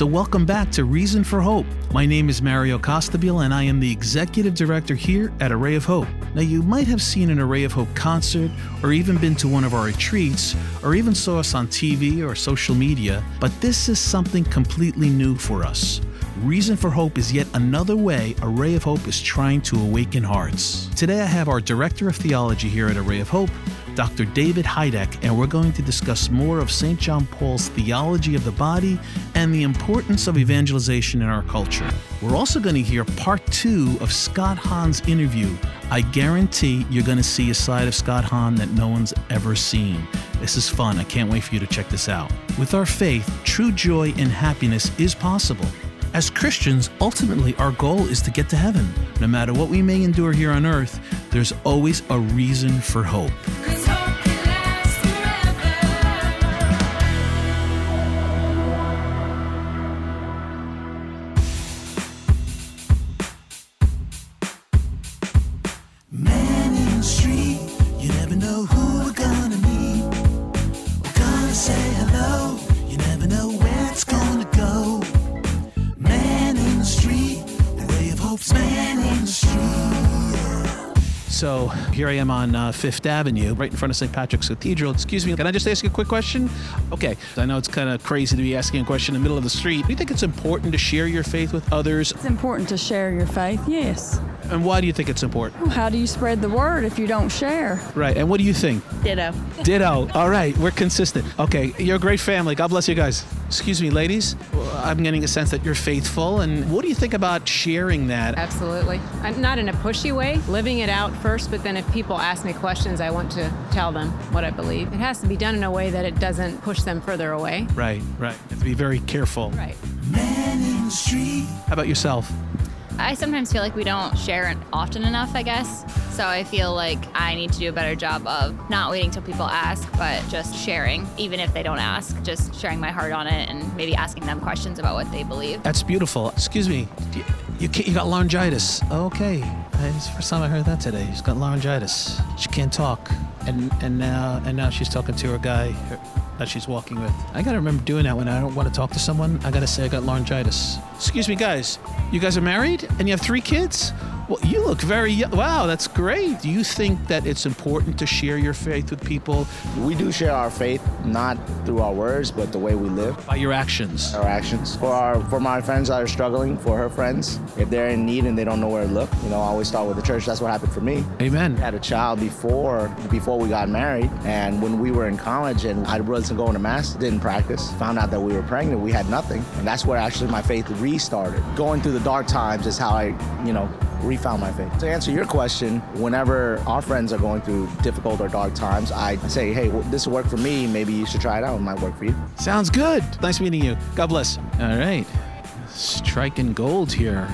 So, welcome back to Reason for Hope. My name is Mario Costabile, and I am the executive director here at Array of Hope. Now, you might have seen an Array of Hope concert, or even been to one of our retreats, or even saw us on TV or social media, but this is something completely new for us. Reason for Hope is yet another way Array of Hope is trying to awaken hearts. Today, I have our Director of Theology here at Array of Hope, Dr. David Hajduk, and we're going to discuss more of St. John Paul's theology of the body and the importance of evangelization in our culture. We're also going to hear part two of Scott Hahn's interview. I guarantee you're going to see a side of Scott Hahn that no one's ever seen. This is fun. I can't wait for you to check this out. With our faith, true joy and happiness is possible. As Christians, ultimately our goal is to get to heaven. No matter what we may endure here on earth, there's always a reason for hope. So here I am on uh, Fifth Avenue, right in front of St. Patrick's Cathedral. Excuse me, can I just ask you a quick question? Okay, I know it's kind of crazy to be asking a question in the middle of the street. Do you think it's important to share your faith with others? It's important to share your faith, yes. And why do you think it's important? How do you spread the word if you don't share? Right, and what do you think? Ditto. Ditto. All right, we're consistent. Okay, you're a great family. God bless you guys. Excuse me, ladies. I'm getting a sense that you're faithful. And what do you think about sharing that? Absolutely. I'm not in a pushy way, living it out first, but then if people ask me questions, I want to tell them what I believe. It has to be done in a way that it doesn't push them further away. Right, right. You have to be very careful. Right. Man in the street. How about yourself? I sometimes feel like we don't share often enough, I guess. So I feel like I need to do a better job of not waiting till people ask, but just sharing, even if they don't ask, just sharing my heart on it and maybe asking them questions about what they believe. That's beautiful. Excuse me. You, you, you got laryngitis. Okay. It's the first time I heard that today. She's got laryngitis. She can't talk. And and now and now she's talking to her guy her, that she's walking with. I gotta remember doing that when I don't want to talk to someone. I gotta say I got laryngitis. Excuse me, guys. You guys are married and you have three kids. Well, you look very young. Wow, that's great. Do you think that it's important to share your faith with people We do share our faith, not through our words, but the way we live, by your actions? our actions. For our for my friends that are struggling, for her friends, if they're in need and they don't know where to look, you know, I always start with the church. That's what happened for me. Amen. I had a child before before we got married, and when we were in college and I wasn't going to mass, didn't practice, found out that we were pregnant, we had nothing, and that's where actually my faith restarted. Going through the dark times is how I, you know, refound my faith. To answer your question, whenever our friends are going through difficult or dark times, I say, hey, well, this will work for me. Maybe you should try it out. It might work for you. Sounds good. Nice meeting you. God bless. All right. Striking gold here.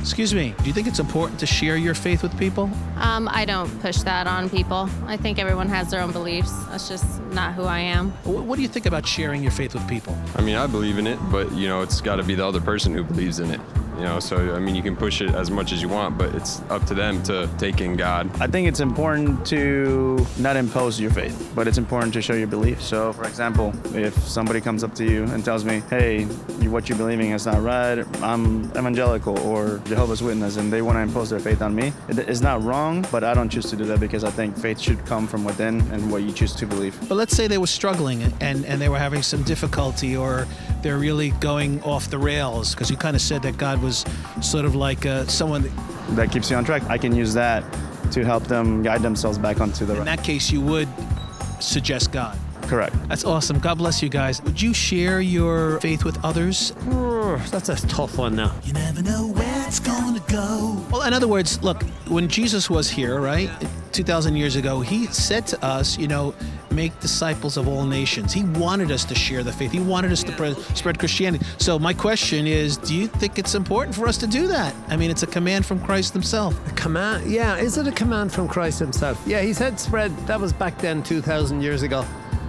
Excuse me. Do you think it's important to share your faith with people? Um, I don't push that on people. I think everyone has their own beliefs. That's just not who I am. Wh- What do you think about sharing your faith with people? I mean, I believe in it, but you know, it's got to be the other person who believes in it. You know, so I mean, you can push it as much as you want, but it's up to them to take in God. I think it's important to not impose your faith, but it's important to show your belief. So, for example, if somebody comes up to you and tells me, hey, what you're believing is not right, I'm evangelical or Jehovah's Witness, and they want to impose their faith on me, it's not wrong, but I don't choose to do that because I think faith should come from within and what you choose to believe. But let's say they were struggling and, and, and they were having some difficulty or they're really going off the rails because you kind of said that God was sort of like uh, someone. That, That keeps you on track. I can use that to help them guide themselves back onto the in right. that case, you would suggest God. Correct. That's awesome. God bless you guys. Would you share your faith with others? That's a tough one now. You never know where it's gonna go. Well, in other words, look, when Jesus was here, right, 2,000 years ago, he said to us, you know, make disciples of all nations. He wanted us to share the faith, he wanted us to pre- spread Christianity. So, my question is do you think it's important for us to do that? I mean, it's a command from Christ himself. A command? Yeah, is it a command from Christ himself? Yeah, he said spread. That was back then, 2,000 years ago.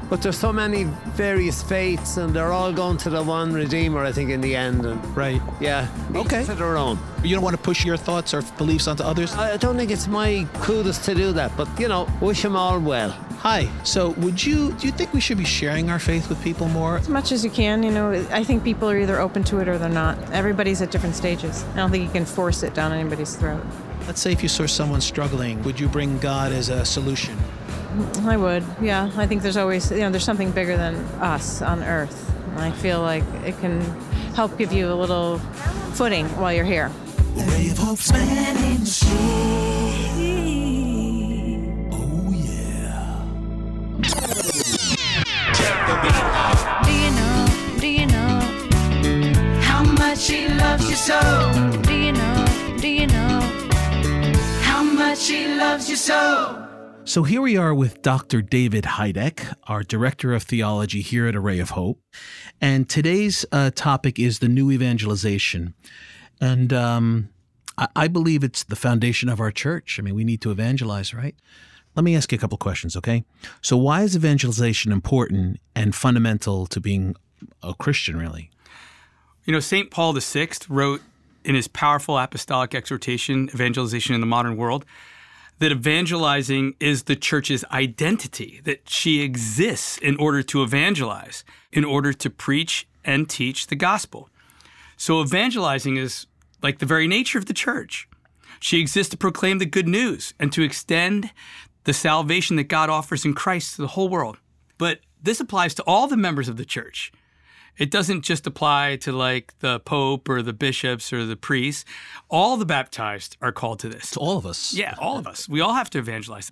But there's so many various faiths, and they're all going to the one Redeemer, I think, in the end. And Right. yeah, Okay. to their own. You don't want to push your thoughts or beliefs onto others? I I don't think it's my kudos to do that, but you know, wish them all well. Hi. So, would you do you think we should be sharing our faith with people more? As much as you can, you know, I think people are either open to it or they're not. Everybody's at different stages. I don't think you can force it down anybody's throat. Let's say if you saw someone struggling, would you bring God as a solution? I would, yeah. I think there's always, you know, there's something bigger than us on earth. And I feel like it can help give you a little footing while you're here. Oh yeah. Do you know? Do you know how much he loves you so? Do you know? Do you know how much he loves you so? So here we are with Dr. David Hajduk, our Director of Theology here at Array of Hope. And today's uh, topic is the new evangelization. And um, I, I believe it's the foundation of our church. I mean, we need to evangelize, right? Let me ask you a couple questions, okay? So, why is evangelization important and fundamental to being a Christian, really? You know, St. Paul VI wrote in his powerful apostolic exhortation, Evangelization in the Modern World, that evangelizing is the church's identity, that she exists in order to evangelize, in order to preach and teach the gospel. So, evangelizing is like the very nature of the church. She exists to proclaim the good news and to extend the salvation that God offers in Christ to the whole world. But this applies to all the members of the church. It doesn't just apply to like the Pope or the bishops or the priests. All the baptized are called to this. To all of us. Yeah, all of us. We all have to evangelize.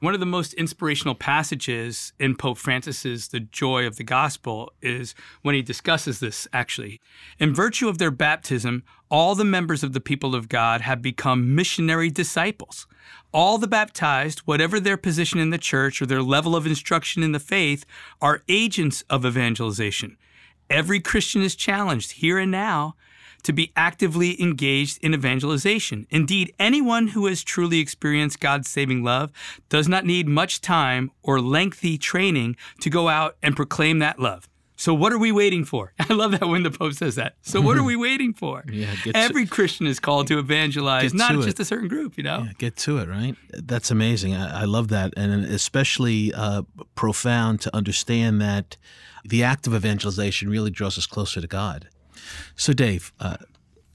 One of the most inspirational passages in Pope Francis's The Joy of the Gospel is when he discusses this actually. In virtue of their baptism, all the members of the people of God have become missionary disciples. All the baptized, whatever their position in the church or their level of instruction in the faith, are agents of evangelization. Every Christian is challenged here and now to be actively engaged in evangelization. Indeed, anyone who has truly experienced God's saving love does not need much time or lengthy training to go out and proclaim that love. So, what are we waiting for? I love that when the Pope says that. So, what are we waiting for? Yeah, get to- Every Christian is called to evangelize, not to just a certain group, you know? Yeah, get to it, right? That's amazing. I, I love that. And especially uh, profound to understand that the act of evangelization really draws us closer to God. So, Dave, uh,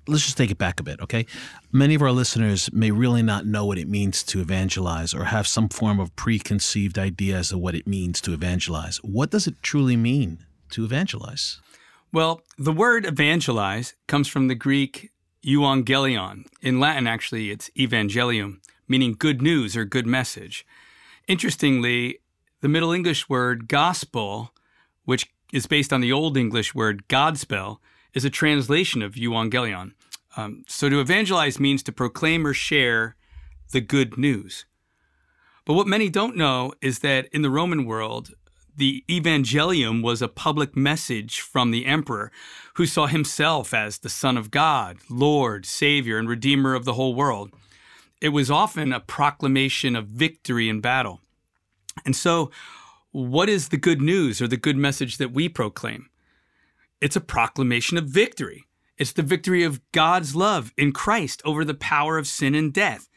let's just take it back a bit, okay? Many of our listeners may really not know what it means to evangelize or have some form of preconceived ideas of what it means to evangelize. What does it truly mean to evangelize? Well, the word evangelize comes from the Greek euangelion. In Latin, actually, it's evangelium, meaning good news or good message. Interestingly, the Middle English word gospel, which is based on the Old English word godspell, is a translation of euangelion. Um, so to evangelize means to proclaim or share the good news. But what many don't know is that in the Roman world, the evangelium was a public message from the emperor who saw himself as the Son of God, Lord, Savior, and Redeemer of the whole world. It was often a proclamation of victory in battle. And so, what is the good news or the good message that we proclaim? It's a proclamation of victory. It's the victory of God's love in Christ over the power of sin and death.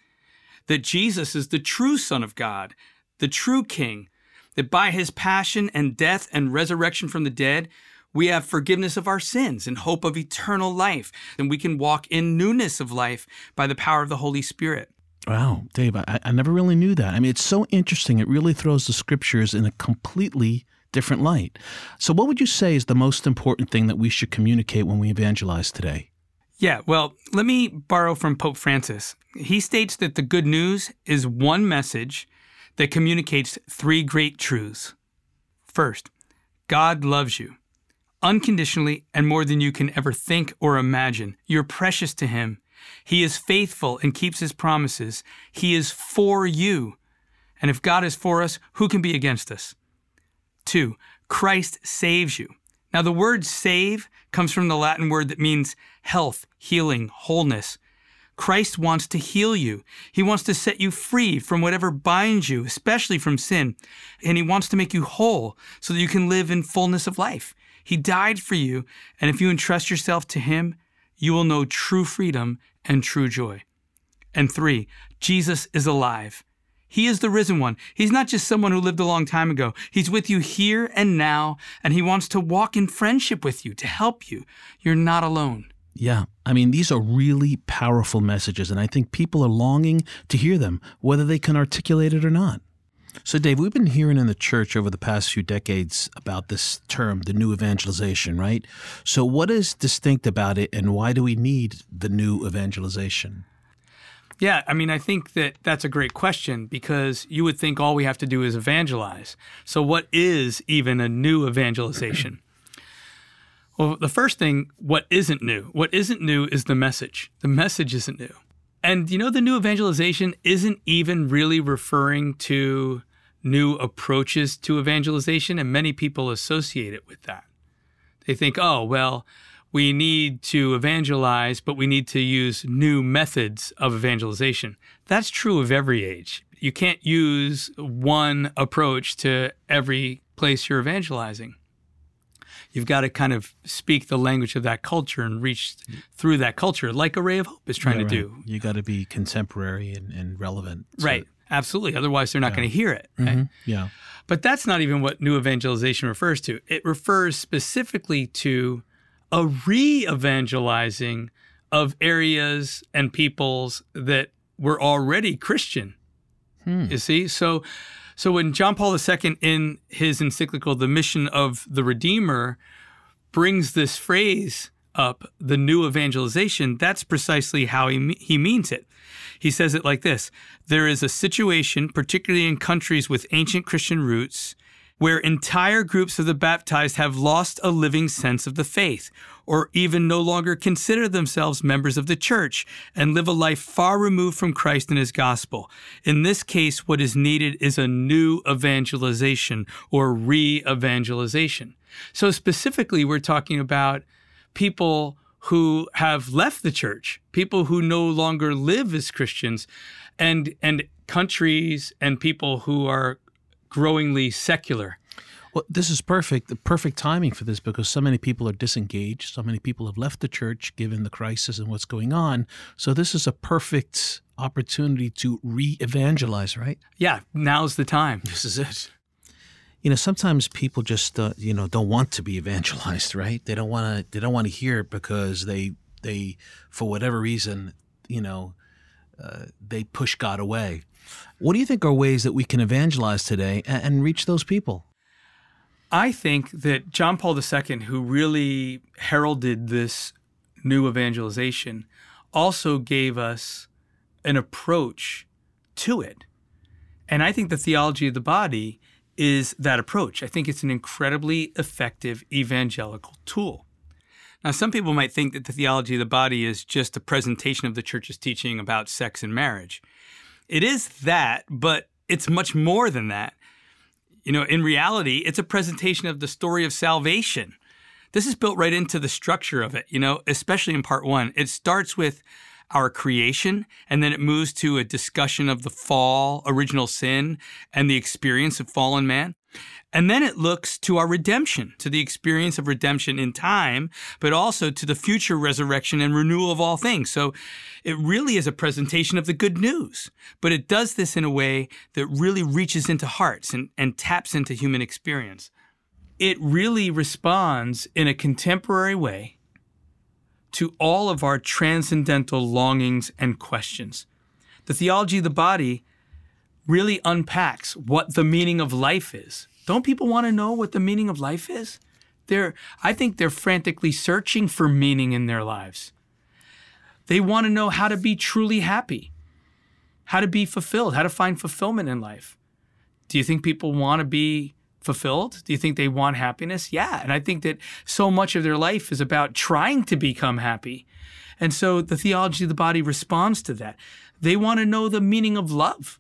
That Jesus is the true Son of God, the true King, that by his passion and death and resurrection from the dead, we have forgiveness of our sins and hope of eternal life, and we can walk in newness of life by the power of the Holy Spirit. Wow, Dave, I, I never really knew that. I mean, it's so interesting. It really throws the scriptures in a completely different light. So, what would you say is the most important thing that we should communicate when we evangelize today? Yeah, well, let me borrow from Pope Francis. He states that the good news is one message that communicates three great truths. First, God loves you unconditionally and more than you can ever think or imagine. You're precious to Him. He is faithful and keeps His promises. He is for you. And if God is for us, who can be against us? Two, Christ saves you. Now, the word save comes from the Latin word that means health, healing, wholeness. Christ wants to heal you. He wants to set you free from whatever binds you, especially from sin. And He wants to make you whole so that you can live in fullness of life. He died for you. And if you entrust yourself to Him, you will know true freedom and true joy. And three, Jesus is alive. He is the risen one. He's not just someone who lived a long time ago. He's with you here and now, and he wants to walk in friendship with you to help you. You're not alone. Yeah. I mean, these are really powerful messages, and I think people are longing to hear them, whether they can articulate it or not. So, Dave, we've been hearing in the church over the past few decades about this term, the new evangelization, right? So, what is distinct about it, and why do we need the new evangelization? Yeah, I mean, I think that that's a great question because you would think all we have to do is evangelize. So, what is even a new evangelization? Well, the first thing, what isn't new? What isn't new is the message. The message isn't new. And you know, the new evangelization isn't even really referring to new approaches to evangelization, and many people associate it with that. They think, oh, well, we need to evangelize, but we need to use new methods of evangelization. That's true of every age. You can't use one approach to every place you're evangelizing you've got to kind of speak the language of that culture and reach through that culture, like Array of Hope is trying Yeah, to right. do. You got to be contemporary and, and relevant. So- Right. Absolutely. Otherwise, they're not Yeah. going to hear it. Right? Mhm. Yeah. But that's not even what new evangelization refers to. It refers specifically to a re evangelizing of areas and peoples that were already Christian. You see? So so when John Paul II in his encyclical The Mission of the Redeemer brings this phrase up, the new evangelization, that's precisely how he he means it. He says it like this There is a situation, particularly in countries with ancient Christian roots, where entire groups of the baptized have lost a living sense of the faith, or even no longer consider themselves members of the church and live a life far removed from Christ and his gospel. In this case, what is needed is a new evangelization or re evangelization. So, specifically, we're talking about people who have left the church, people who no longer live as Christians, and and countries and people who are growingly secular. Well, this is perfect, the perfect timing for this because so many people are disengaged. So many people have left the church given the crisis and what's going on. So this is a perfect opportunity to re-evangelize, right? Yeah, now's the time. This is it. You know, sometimes people just uh, you know don't want to be evangelized, right? They don't want to. They don't want to hear it because they they for whatever reason, you know, uh, they push God away. What do you think are ways that we can evangelize today and, and reach those people? I think that John Paul II, who really heralded this new evangelization, also gave us an approach to it. And I think the theology of the body is that approach. I think it's an incredibly effective evangelical tool. Now, some people might think that the theology of the body is just a presentation of the church's teaching about sex and marriage. It is that, but it's much more than that. You know, in reality, it's a presentation of the story of salvation. This is built right into the structure of it, you know, especially in part one. It starts with our creation, and then it moves to a discussion of the fall, original sin, and the experience of fallen man. And then it looks to our redemption, to the experience of redemption in time, but also to the future resurrection and renewal of all things. So it really is a presentation of the good news, but it does this in a way that really reaches into hearts and, and taps into human experience. It really responds in a contemporary way to all of our transcendental longings and questions. The theology of the body really unpacks what the meaning of life is. Don't people want to know what the meaning of life is? They're, I think they're frantically searching for meaning in their lives. They want to know how to be truly happy, how to be fulfilled, how to find fulfillment in life. Do you think people want to be fulfilled? Do you think they want happiness? Yeah. And I think that so much of their life is about trying to become happy. And so the theology of the body responds to that. They want to know the meaning of love.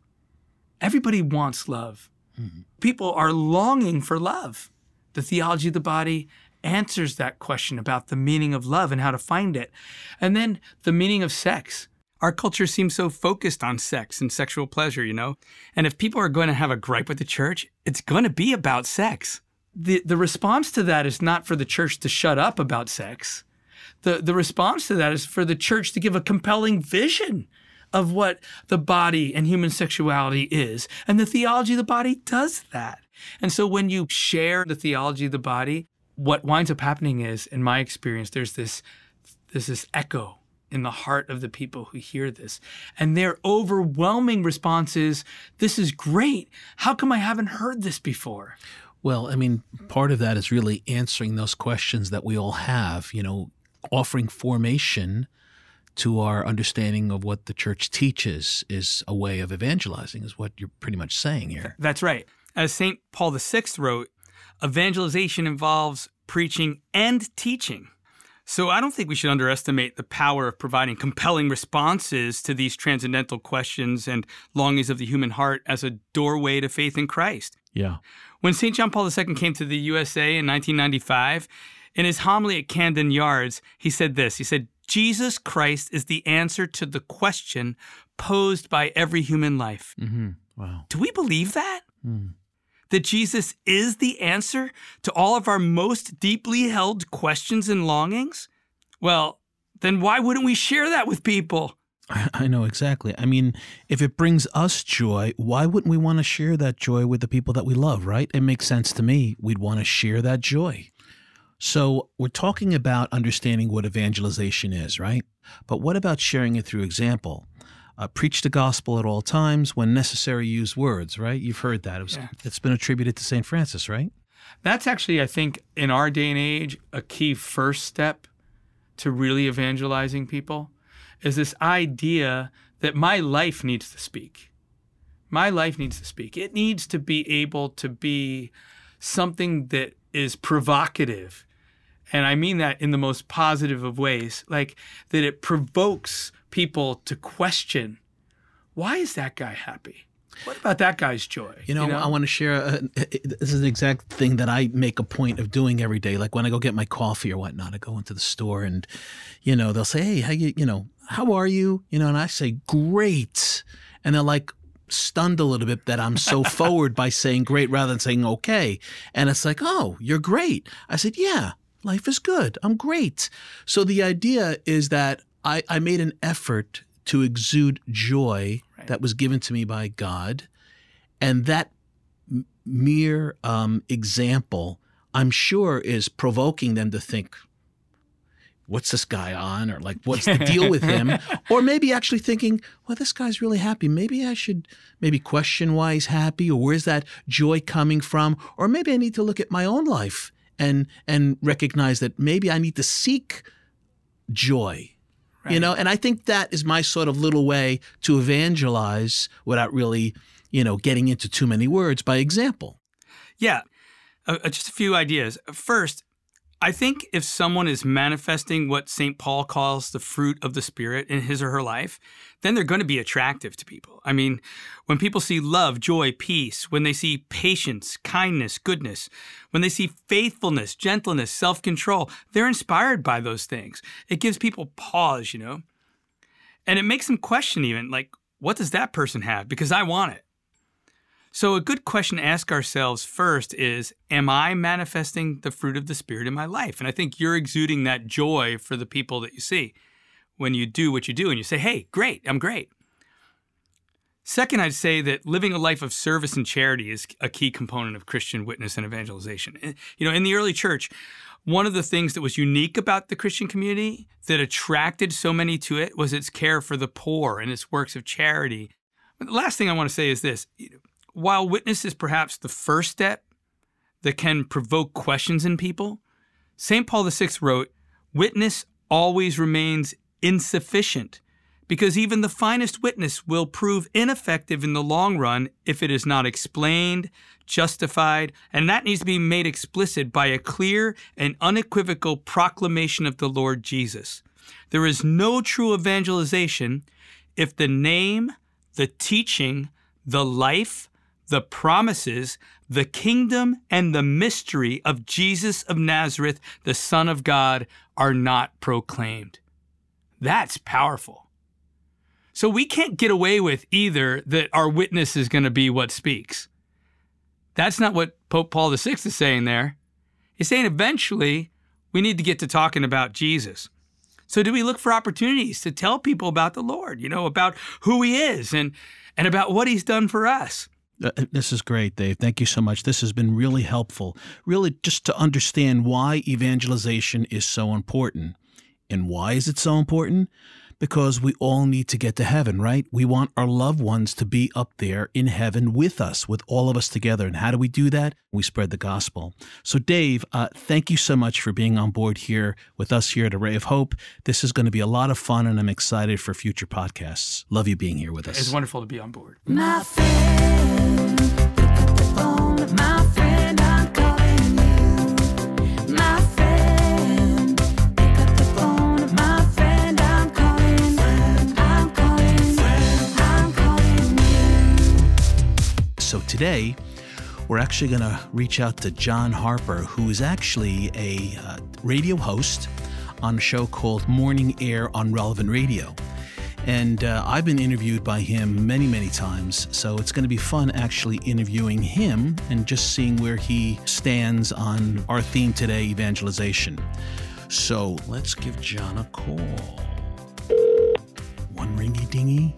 Everybody wants love. Mm-hmm. People are longing for love. The theology of the body answers that question about the meaning of love and how to find it. And then the meaning of sex. Our culture seems so focused on sex and sexual pleasure, you know? And if people are going to have a gripe with the church, it's going to be about sex. The, the response to that is not for the church to shut up about sex. The, the response to that is for the church to give a compelling vision of what the body and human sexuality is. And the theology of the body does that. And so when you share the theology of the body, what winds up happening is, in my experience, there's this there's this echo in the heart of the people who hear this. And their overwhelming response is, This is great. How come I haven't heard this before? Well, I mean, part of that is really answering those questions that we all have, you know, offering formation to our understanding of what the church teaches is a way of evangelizing, is what you're pretty much saying here. That's right. As St. Paul VI wrote, evangelization involves preaching and teaching. So I don't think we should underestimate the power of providing compelling responses to these transcendental questions and longings of the human heart as a doorway to faith in Christ. Yeah. When St. John Paul II came to the USA in 1995, in his homily at Camden Yards, he said this He said, Jesus Christ is the answer to the question posed by every human life. Mm-hmm. Wow. Do we believe that? Mm. That Jesus is the answer to all of our most deeply held questions and longings? Well, then why wouldn't we share that with people? I, I know exactly. I mean, if it brings us joy, why wouldn't we want to share that joy with the people that we love, right? It makes sense to me. We'd want to share that joy. So, we're talking about understanding what evangelization is, right? But what about sharing it through example? Uh, preach the gospel at all times, when necessary, use words, right? You've heard that. It was, Yeah. It's been attributed to St. Francis, right? That's actually, I think, in our day and age, a key first step to really evangelizing people is this idea that my life needs to speak. My life needs to speak. It needs to be able to be something that is provocative. And I mean that in the most positive of ways, like that it provokes people to question why is that guy happy? What about that guy's joy? You know, I want to share. A, this is the exact thing that I make a point of doing every day. Like when I go get my coffee or whatnot, I go into the store and, you know, they'll say, "Hey, how you? You know, how are you? You know," and I say, "Great," and they're like stunned a little bit that I'm so forward by saying great rather than saying okay. And it's like, "Oh, you're great." I said, "Yeah, life is good. I'm great." So the idea is that I, I made an effort to exude joy that was given to me by God. And that m- mere um, example, I'm sure, is provoking them to think, what's this guy on? Or like, what's the deal with him? or maybe actually thinking, well, this guy's really happy. Maybe I should maybe question why he's happy or where's that joy coming from? Or maybe I need to look at my own life and and recognize that maybe I need to seek joy you know and i think that is my sort of little way to evangelize without really you know getting into too many words by example Yeah, uh, uh, just a few ideas. First, I think if someone is manifesting what St. Paul calls the fruit of the Spirit in his or her life, then they're going to be attractive to people. I mean, when people see love, joy, peace, when they see patience, kindness, goodness, when they see faithfulness, gentleness, self control, they're inspired by those things. It gives people pause, you know? And it makes them question even, like, what does that person have? Because I want it. So, a good question to ask ourselves first is Am I manifesting the fruit of the Spirit in my life? And I think you're exuding that joy for the people that you see when you do what you do and you say, Hey, great, I'm great. Second, I'd say that living a life of service and charity is a key component of Christian witness and evangelization. Eh, You know, in the early church, one of the things that was unique about the Christian community that attracted so many to it was its care for the poor and its works of charity. But the last thing I want to say is this while witness is perhaps the first step that can provoke questions in people, St. Paul VI wrote, Witness always remains insufficient because even the finest witness will prove ineffective in the long run if it is not explained, justified, and that needs to be made explicit by a clear and unequivocal proclamation of the Lord Jesus. There is no true evangelization if the name, the teaching, the life, the promises, the kingdom, and the mystery of Jesus of Nazareth, the Son of God, are not proclaimed. That's powerful. So we can't get away with either that our witness is going to be what speaks. That's not what Pope Paul VI is saying there. He's saying eventually we need to get to talking about Jesus. So do we look for opportunities to tell people about the Lord, you know, about who he is and and about what he's done for us? Uh, this is great, Dave. Thank you so much. This has been really helpful, really just to understand why evangelization is so important. And why is it so important? Because we all need to get to heaven, right? We want our loved ones to be up there in heaven with us, with all of us together. And how do we do that? We spread the gospel. So, Dave, uh, thank you so much for being on board here with us here at Array of Hope. This is going to be a lot of fun, and I'm excited for future podcasts. Love you being here with us. It's wonderful to be on board. My friend, So today, we're actually going to reach out to John Harper, who is actually a uh, radio host on a show called Morning Air on Relevant Radio. And uh, I've been interviewed by him many, many times. So it's going to be fun actually interviewing him and just seeing where he stands on our theme today evangelization. So let's give John a call. One ringy dingy.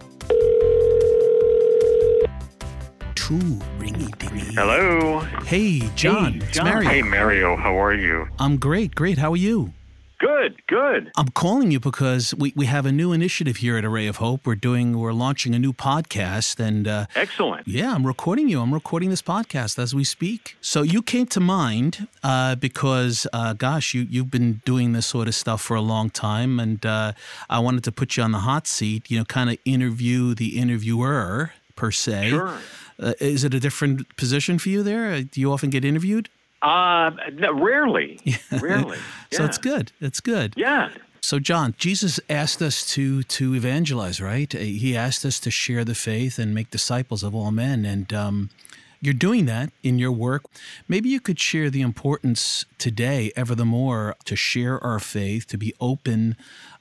Two ringy dingy. Hello. Hey, John. Hey, It's Mario. Hey, Mario. How are you? I'm great, great. How are you? Good, good. I'm calling you because we, we have a new initiative here at Array of Hope. We're doing we're launching a new podcast and uh, Excellent. yeah, I'm recording you. I'm recording this podcast as we speak. So you came to mind uh, because, uh, gosh, you you've been doing this sort of stuff for a long time, and uh, I wanted to put you on the hot seat. You know, kind of interview the interviewer per se. Sure. Uh, is it a different position for you there? Uh, Do you often get interviewed? Uh, no, rarely. Rarely. So Yeah. it's good. It's good. Yeah. So John, Jesus asked us to to evangelize, right? Uh, He asked us to share the faith and make disciples of all men, and um, you're doing that in your work. Maybe you could share the importance today, ever the more, to share our faith, to be open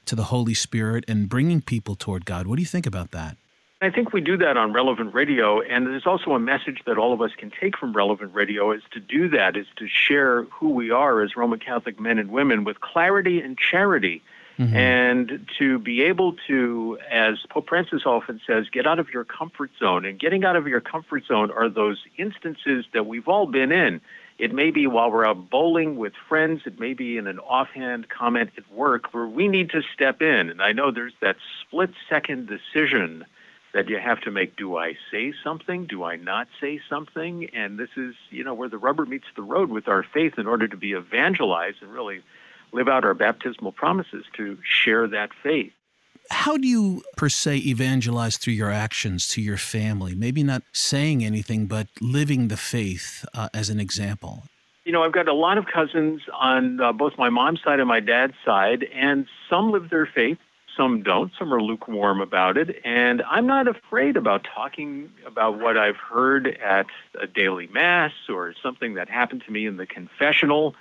to the Holy Spirit, and bringing people toward God. What do you think about that? I think we do that on Relevant Radio, and there's also a message that all of us can take from Relevant Radio is to do that, is to share who we are as Roman Catholic men and women with clarity and charity, mm-hmm. and to be able to, as Pope Francis often says, get out of your comfort zone. And getting out of your comfort zone are those instances that we've all been in. It may be while we're out bowling with friends. It may be in an offhand comment at work where we need to step in. And I know there's that split second decision that you have to make. Do I say something? Do I not say something? And this is, you know, where the rubber meets the road with our faith in order to be evangelized and really live out our baptismal promises to share that faith. How do you, per se, evangelize through your actions to your family? Maybe not saying anything, but living the faith uh, as an example. You know, I've got a lot of cousins on uh, both my mom's side and my dad's side, and some live their faith, some don't. Some are lukewarm about it. And I'm not afraid about talking about what I've heard at a daily mass or something that happened to me in the confessional.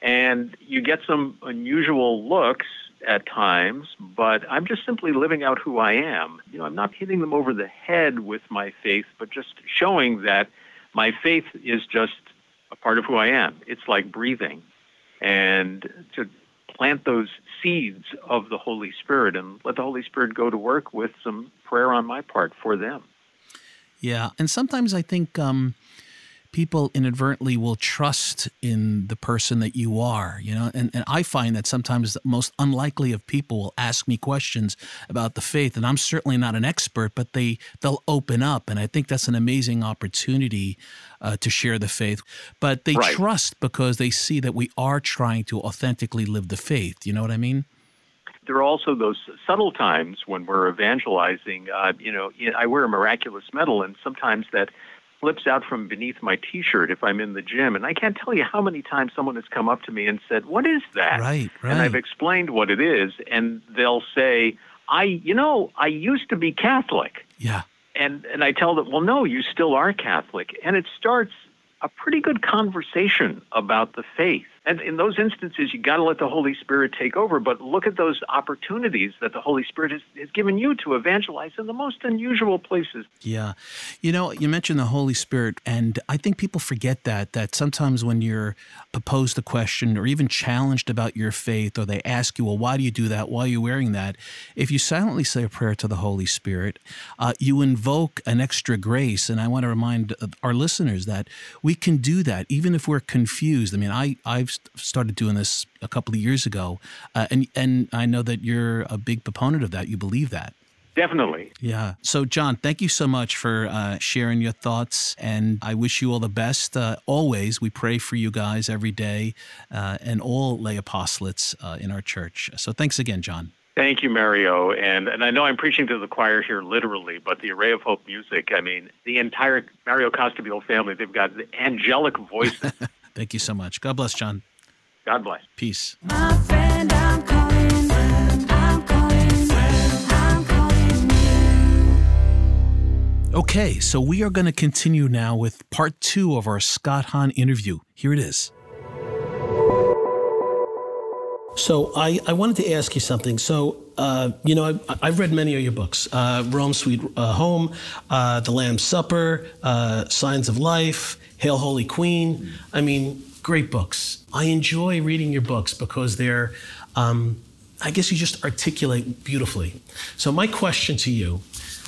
And you get some unusual looks at times, but I'm just simply living out who I am. You know, I'm not hitting them over the head with my faith, but just showing that my faith is just a part of who I am. It's like breathing. And to plant those seeds of the Holy Spirit and let the Holy Spirit go to work with some prayer on my part for them. Yeah, and sometimes I think um, people inadvertently will trust in the person that you are, you know, and, and I find that sometimes the most unlikely of people will ask me questions about the faith, and I'm certainly not an expert, but they they'll open up, and I think that's an amazing opportunity uh, to share the faith. But they Right. trust because they see that we are trying to authentically live the faith. You know what I mean? There are also those subtle times when we're evangelizing. Uh, you know, I wear a miraculous medal, and sometimes that slips out from beneath my T-shirt if I'm in the gym. And I can't tell you how many times someone has come up to me and said, "What is that?" Right, right. And I've explained what it is, and they'll say, "I, you know, I used to be Catholic." Yeah. And and I tell them, "Well, no, you still are Catholic." And it starts a pretty good conversation about the faith. And in those instances, you got to let the Holy Spirit take over. But look at those opportunities that the Holy Spirit has, has given you to evangelize in the most unusual places. Yeah. You know, you mentioned the Holy Spirit, and I think people forget that, that sometimes when you're posed a question or even challenged about your faith, or they ask you, well, why do you do that? Why are you wearing that? If you silently say a prayer to the Holy Spirit, uh, you invoke an extra grace. And I want to remind our listeners that we can do that even if we're confused. I mean, I, I've started doing this a couple of years ago, uh, and, and I know that you're a big proponent of that. You believe that. Definitely. Yeah. So, John, thank you so much for uh, sharing your thoughts, and I wish you all the best. Uh, always, we pray for you guys every day, uh, and all lay apostolates uh, in our church. So, thanks again, John. Thank you, Mario. And and I know I'm preaching to the choir here literally, but the Array of Hope music, I mean, the entire Mario Costabile family, they've got angelic voices. Thank you so much. God bless, John. God bless. Peace. My friend, I'm calling. I'm calling. I'm calling you. Okay, so we are going to continue now with part two of our Scott Hahn interview. Here it is. So I, I wanted to ask you something. So, uh, you know, I, I've read many of your books uh, Rome Sweet uh, Home, uh, The Lamb's Supper, uh, Signs of Life, Hail Holy Queen. I mean, great books. I enjoy reading your books because they're, um, I guess you just articulate beautifully. So, my question to you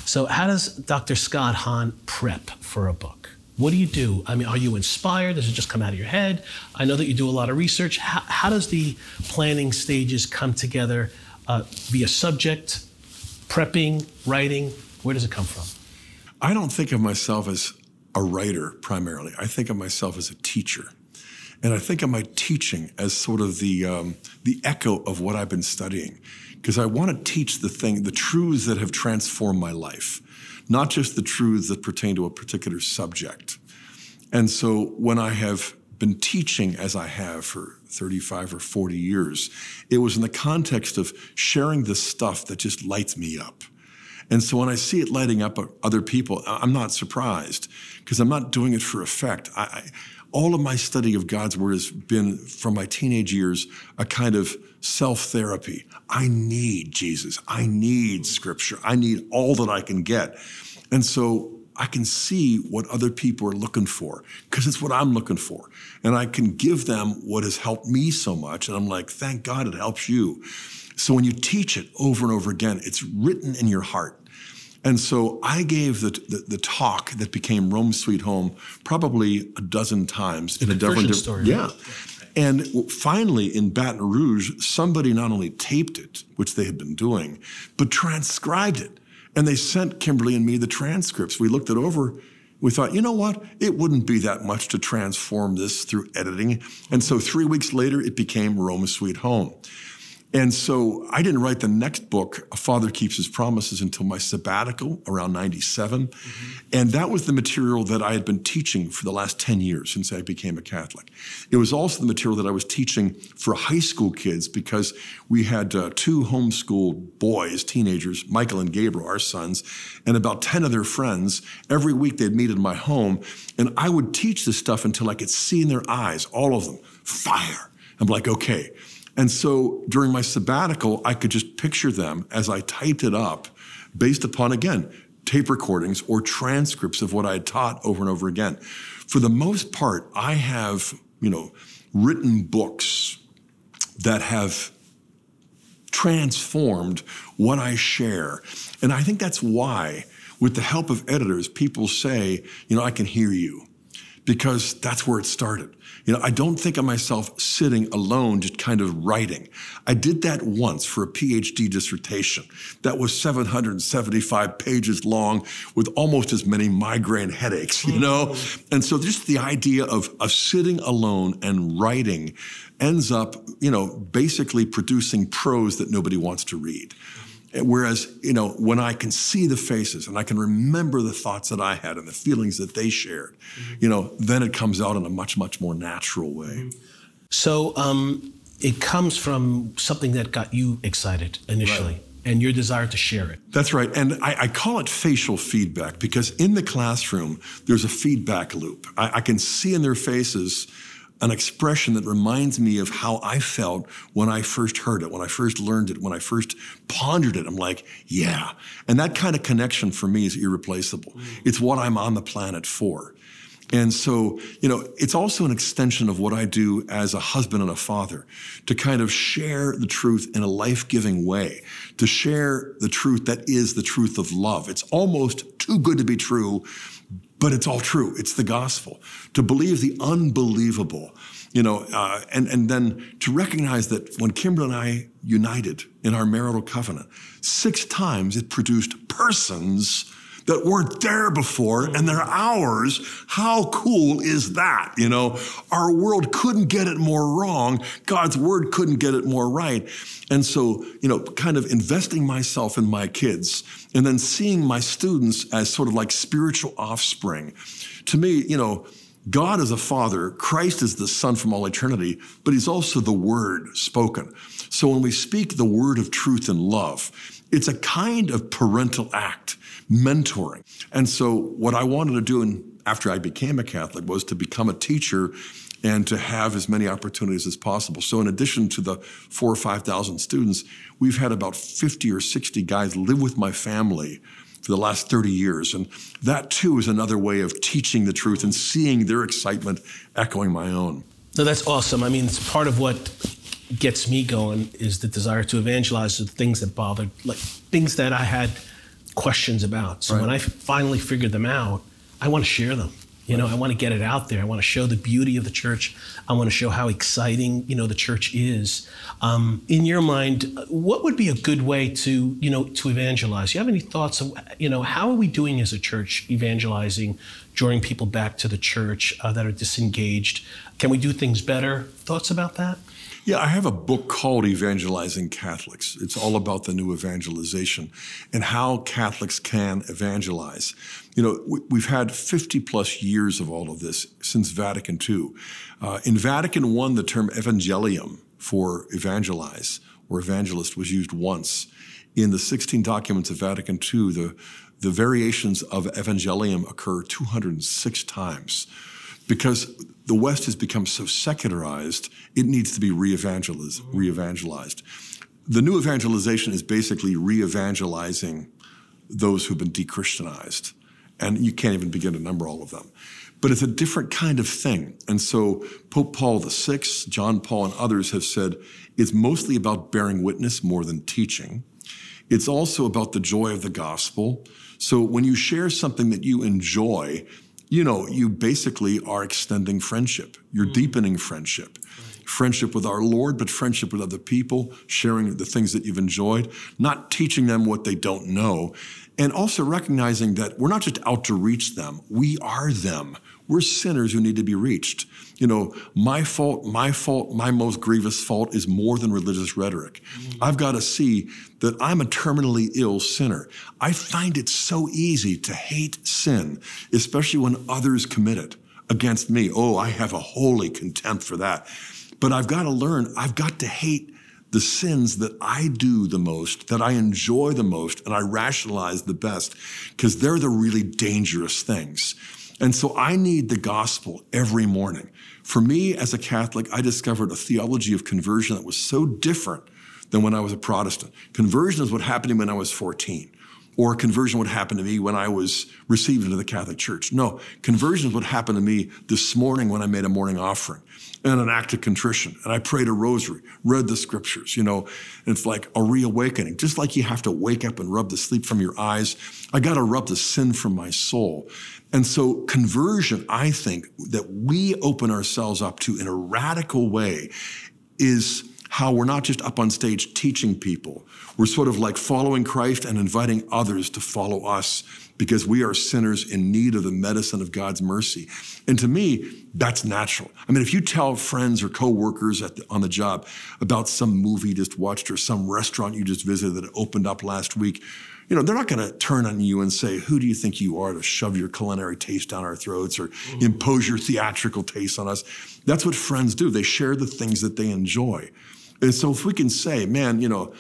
so, how does Dr. Scott Hahn prep for a book? What do you do? I mean, are you inspired? Does it just come out of your head? I know that you do a lot of research. How, how does the planning stages come together uh, via subject, prepping, writing? Where does it come from? I don't think of myself as a writer primarily. I think of myself as a teacher. And I think of my teaching as sort of the, um, the echo of what I've been studying. Because I want to teach the thing, the truths that have transformed my life, not just the truths that pertain to a particular subject. And so when I have been teaching as I have for 35 or 40 years, it was in the context of sharing the stuff that just lights me up. And so when I see it lighting up other people, I'm not surprised because I'm not doing it for effect. I, all of my study of God's Word has been, from my teenage years, a kind of self therapy. I need Jesus. I need Scripture. I need all that I can get. And so I can see what other people are looking for because it's what I'm looking for. And I can give them what has helped me so much. And I'm like, thank God it helps you. So when you teach it over and over again, it's written in your heart. And so I gave the, the, the talk that became Rome Sweet Home probably a dozen times in a different story. Yeah. And finally, in Baton Rouge, somebody not only taped it, which they had been doing, but transcribed it. And they sent Kimberly and me the transcripts. We looked it over. We thought, you know what? It wouldn't be that much to transform this through editing. And so three weeks later, it became Rome Sweet Home. And so I didn't write the next book, A Father Keeps His Promises, until my sabbatical around 97. Mm-hmm. And that was the material that I had been teaching for the last 10 years since I became a Catholic. It was also the material that I was teaching for high school kids because we had uh, two homeschooled boys, teenagers, Michael and Gabriel, our sons, and about 10 of their friends. Every week they'd meet in my home, and I would teach this stuff until I could see in their eyes, all of them, fire. I'm like, okay. And so during my sabbatical, I could just picture them as I typed it up based upon, again, tape recordings or transcripts of what I had taught over and over again. For the most part, I have, you know, written books that have transformed what I share. And I think that's why, with the help of editors, people say, you know, I can hear you because that's where it started. You know, I don't think of myself sitting alone, just kind of writing. I did that once for a PhD dissertation that was 775 pages long with almost as many migraine headaches, you know? Mm-hmm. And so just the idea of, of sitting alone and writing ends up, you know, basically producing prose that nobody wants to read. Whereas, you know, when I can see the faces and I can remember the thoughts that I had and the feelings that they shared, mm-hmm. you know, then it comes out in a much, much more natural way. So um, it comes from something that got you excited initially. Right. And your desire to share it. That's right. And I, I, call it facial feedback because in the classroom, there's a feedback loop. I, I can see in their faces an expression that reminds me of how I felt when I first heard it, when I first learned it, when I first pondered it. I'm like, yeah. And that kind of connection for me is irreplaceable. Mm. It's what I'm on the planet for. And so, you know, it's also an extension of what I do as a husband and a father to kind of share the truth in a life giving way, to share the truth that is the truth of love. It's almost too good to be true, but it's all true. It's the gospel. To believe the unbelievable, you know, uh, and, and then to recognize that when Kimberly and I united in our marital covenant, six times it produced persons that weren't there before and they're ours. How cool is that? You know, our world couldn't get it more wrong. God's word couldn't get it more right. And so, you know, kind of investing myself in my kids and then seeing my students as sort of like spiritual offspring. To me, you know, God is a father, Christ is the son from all eternity, but he's also the word spoken. So when we speak the word of truth and love, it's a kind of parental act mentoring. And so, what I wanted to do in, after I became a Catholic was to become a teacher and to have as many opportunities as possible. So, in addition to the four or 5,000 students, we've had about 50 or 60 guys live with my family for the last 30 years. And that too is another way of teaching the truth and seeing their excitement echoing my own. No, that's awesome. I mean, it's part of what gets me going is the desire to evangelize the things that bothered, like things that I had questions about. So Right. when I finally figured them out, I want to share them. You know, I want to get it out there. I want to show the beauty of the church. I want to show how exciting, you know, the church is. Um, in your mind, what would be a good way to, you know, to evangelize? You have any thoughts of, you know, how are we doing as a church evangelizing, drawing people back to the church uh, that are disengaged? Can we do things better? Thoughts about that? Yeah, I have a book called Evangelizing Catholics. It's all about the new evangelization and how Catholics can evangelize. You know, we- we've had 50 plus years of all of this since Vatican II. Uh, in Vatican I, the term evangelium for evangelize or evangelist was used once. In the 16 documents of Vatican II, the, the variations of evangelium occur 206 times because the West has become so secularized, it needs to be re-evangelized. re-evangelized. The new evangelization is basically re-evangelizing those who've been de-Christianized. And you can't even begin to number all of them. But it's a different kind of thing. And so Pope Paul VI, John Paul, and others have said it's mostly about bearing witness more than teaching. It's also about the joy of the gospel. So when you share something that you enjoy, you know, you basically are extending friendship. You're mm. deepening friendship. Friendship with our Lord, but friendship with other people, sharing the things that you've enjoyed, not teaching them what they don't know, and also recognizing that we're not just out to reach them, we are them. We're sinners who need to be reached. You know, my fault, my fault, my most grievous fault is more than religious rhetoric. Mm-hmm. I've got to see that I'm a terminally ill sinner. I find it so easy to hate sin, especially when others commit it against me. Oh, I have a holy contempt for that. But I've got to learn, I've got to hate the sins that I do the most, that I enjoy the most, and I rationalize the best, because they're the really dangerous things. And so I need the gospel every morning. For me, as a Catholic, I discovered a theology of conversion that was so different than when I was a Protestant. Conversion is what happened to me when I was 14 or conversion would happen to me when I was received into the Catholic Church. No, conversion is what happened to me this morning when I made a morning offering and an act of contrition. And I prayed a rosary, read the scriptures, you know, it's like a reawakening. Just like you have to wake up and rub the sleep from your eyes, I got to rub the sin from my soul. And so conversion, I think that we open ourselves up to in a radical way is how we're not just up on stage teaching people. We're sort of like following Christ and inviting others to follow us because we are sinners in need of the medicine of God's mercy. And to me, that's natural. I mean, if you tell friends or coworkers the, on the job about some movie you just watched or some restaurant you just visited that opened up last week, you know, they're not going to turn on you and say, Who do you think you are to shove your culinary taste down our throats or mm-hmm. impose your theatrical taste on us? That's what friends do. They share the things that they enjoy. And so if we can say, Man, you know,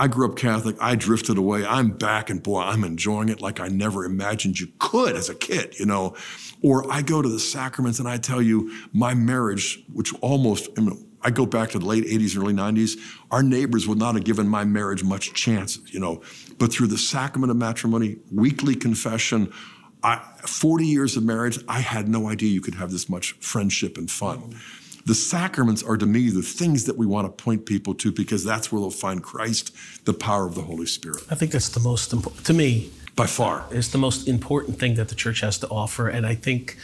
I grew up Catholic. I drifted away. I'm back, and boy, I'm enjoying it like I never imagined you could as a kid, you know. Or I go to the sacraments and I tell you, my marriage, which almost, I, mean, I go back to the late 80s and early 90s, our neighbors would not have given my marriage much chance, you know. But through the sacrament of matrimony, weekly confession, I, 40 years of marriage, I had no idea you could have this much friendship and fun. The sacraments are to me the things that we want to point people to because that's where they'll find Christ, the power of the Holy Spirit. I think that's the most important, to me, by far. It's the most important thing that the church has to offer. And I think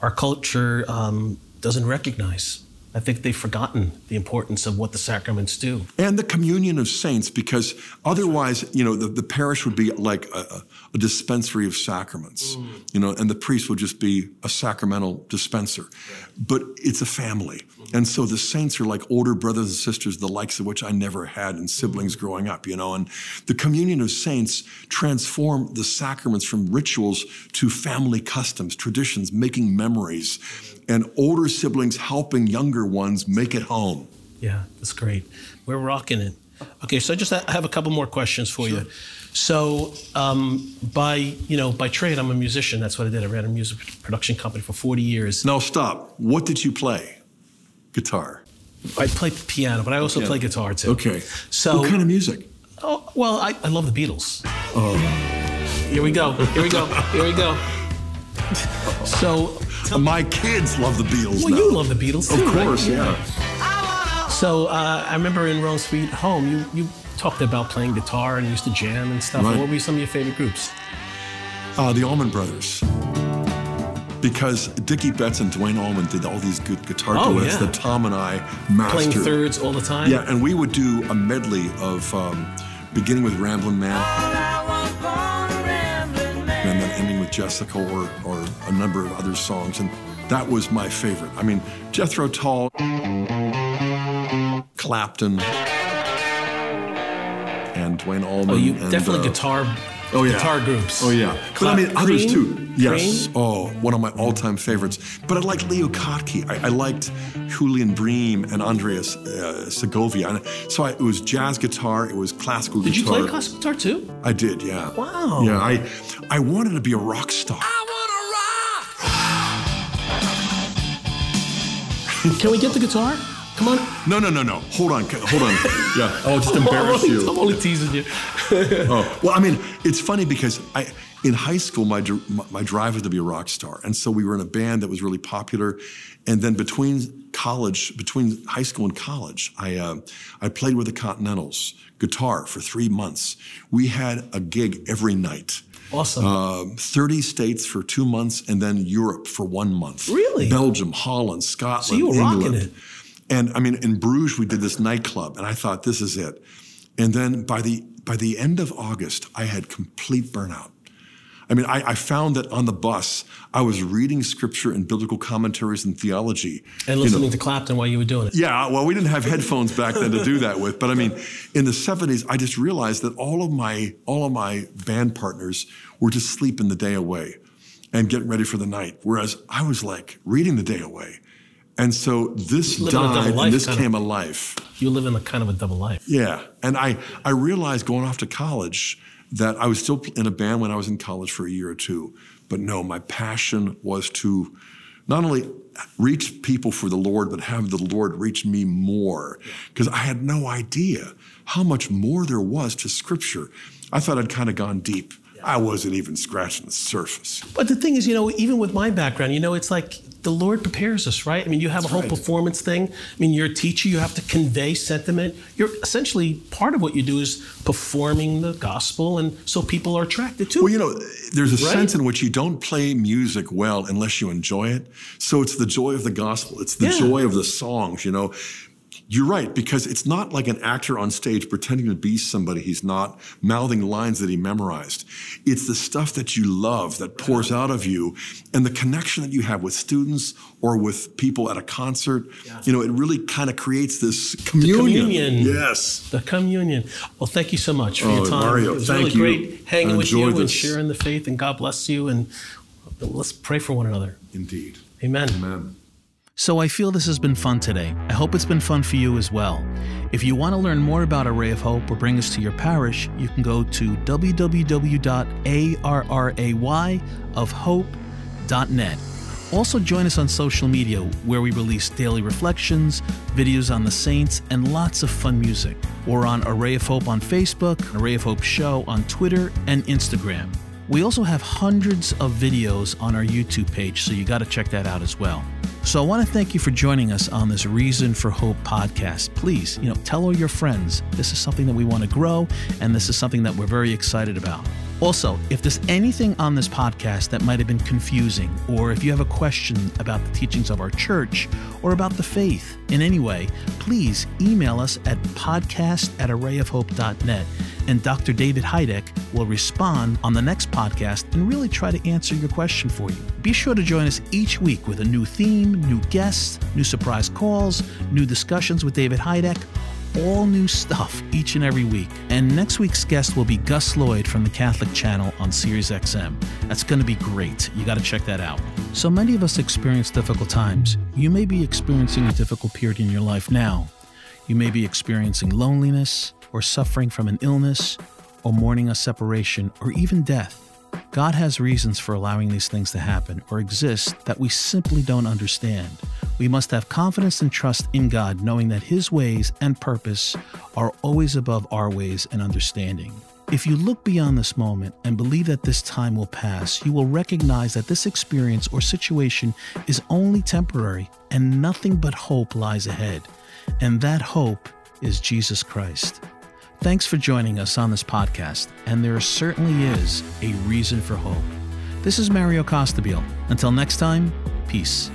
our culture um, doesn't recognize. I think they've forgotten the importance of what the sacraments do. And the communion of saints, because otherwise, you know, the, the parish would be like a, a dispensary of sacraments, mm. you know, and the priest would just be a sacramental dispenser. But it's a family. And so the saints are like older brothers and sisters, the likes of which I never had in siblings growing up, you know. And the communion of saints transform the sacraments from rituals to family customs, traditions, making memories, and older siblings helping younger ones make it home. Yeah, that's great. We're rocking it. Okay, so I just ha- have a couple more questions for you. So, um, by you know, by trade, I'm a musician. That's what I did. I ran a music production company for 40 years. Now, stop. What did you play? Guitar. I play piano, but I also Piano. play guitar too. Okay. So, what kind of music? Oh, well, I, I love the Beatles. Oh. Here we go. Here we go. Here we go. So, my kids love the Beatles. Well, now. you love the Beatles Of too, right? course, yeah. So uh, I remember in Rome Sweet Home, you you talked about playing guitar and used to jam and stuff. Right. What were some of your favorite groups? Uh, the Allman Brothers. Because Dickey Betts and Duane Allman did all these good guitar Oh, duets yeah. that Tom and I mastered. Playing thirds all the time. Yeah, and we would do a medley of um, beginning with Ramblin' Man, and then ending with Jessica or, or a number of other songs. And that was my favorite. I mean, Jethro Tull, Clapton, and Duane Allman. Oh, you and, definitely uh, guitar. Oh yeah, guitar groups. Oh yeah, but I Cla- mean others Cream? too. Yes. Cream? Oh, one of my all-time favorites. But I liked Leo Kottke. I, I liked Julian Bream and Andreas uh, Segovia. And so I, it was jazz guitar. It was classical guitar. Did you play classical guitar too? I did. Yeah. Wow. Yeah. I I wanted to be a rock star. I wanna rock. Can we get the guitar? Come on. No, no, no, no. Hold on. Hold on. Yeah. I'll just embarrass I'm only, you. I'm only teasing you. oh, well, I mean, it's funny because I, in high school, my, my my drive was to be a rock star, and so we were in a band that was really popular. And then between college, between high school and college, I uh, I played with the Continentals guitar for three months. We had a gig every night. Awesome. Uh, 30 states for two months, and then Europe for one month. Really? Belgium, Holland, Scotland, So you were rocking England. it. And I mean, in Bruges, we did this nightclub, and I thought this is it. And then by the by the end of August, I had complete burnout. I mean, I, I found that on the bus, I was reading scripture and biblical commentaries and theology. And you know. listening to Clapton while you were doing it. Yeah, well, we didn't have headphones back then to do that with, but I mean, in the '70s, I just realized that all of my all of my band partners were just sleeping the day away and getting ready for the night, whereas I was like reading the day away, and so this Living a double died and this kind of. came alive. You live in a kind of a double life. Yeah, and I I realized going off to college that I was still in a band when I was in college for a year or two, but no, my passion was to not only reach people for the Lord, but have the Lord reach me more, because I had no idea how much more there was to Scripture. I thought I'd kind of gone deep. I wasn't even scratching the surface. But the thing is, you know, even with my background, you know, it's like the Lord prepares us, right? I mean, you have a whole right. performance thing. I mean, you're a teacher, you have to convey sentiment. You're essentially part of what you do is performing the gospel, and so people are attracted to Well, it. you know, there's a Right. sense in which you don't play music well unless you enjoy it. So it's the joy of the gospel. It's the Yeah. joy of the songs, you know. You're right, because it's not like an actor on stage pretending to be somebody he's not, mouthing lines that he memorized. It's the stuff that you love that pours out of you and the connection that you have with students or with people at a concert. You know, it really kind of creates this communion. communion. Yes. The communion. Well, thank you so much for Oh, your time. Mario, it was thank really you. great hanging with you enjoyed and sharing the faith, and God bless you. And let's pray for one another. Indeed. Amen. Amen. So I feel this has been fun today. I hope it's been fun for you as well. If you want to learn more about Array of Hope or bring us to your parish, you can go to www.arrayofhope.net. Also, join us on social media where we release daily reflections, videos on the saints, and lots of fun music. We're on Array of Hope on Facebook, Array of Hope Show on Twitter and Instagram. We also have hundreds of videos on our YouTube page, so you got to check that out as well. So I want to thank you for joining us on this Reason for Hope podcast. Please, you know, tell all your friends. This is something that we want to grow, and this is something that we're very excited about. Also, if there's anything on this podcast that might have been confusing, or if you have a question about the teachings of our church or about the faith in any way, please email us at podcast at arrayofhope.net and Dr. David Hajduk will respond on the next podcast and really try to answer your question for you. Be sure to join us each week with a new theme, new guests, new surprise calls, new discussions with David Hajduk all new stuff each and every week. And next week's guest will be Gus Lloyd from the Catholic Channel on Sirius XM. That's going to be great. You got to check that out. So many of us experience difficult times. You may be experiencing a difficult period in your life now. You may be experiencing loneliness or suffering from an illness or mourning a separation or even death. God has reasons for allowing these things to happen or exist that we simply don't understand. We must have confidence and trust in God, knowing that His ways and purpose are always above our ways and understanding. If you look beyond this moment and believe that this time will pass, you will recognize that this experience or situation is only temporary and nothing but hope lies ahead. And that hope is Jesus Christ. Thanks for joining us on this podcast, and there certainly is a reason for hope. This is Mario Costabile. Until next time, peace.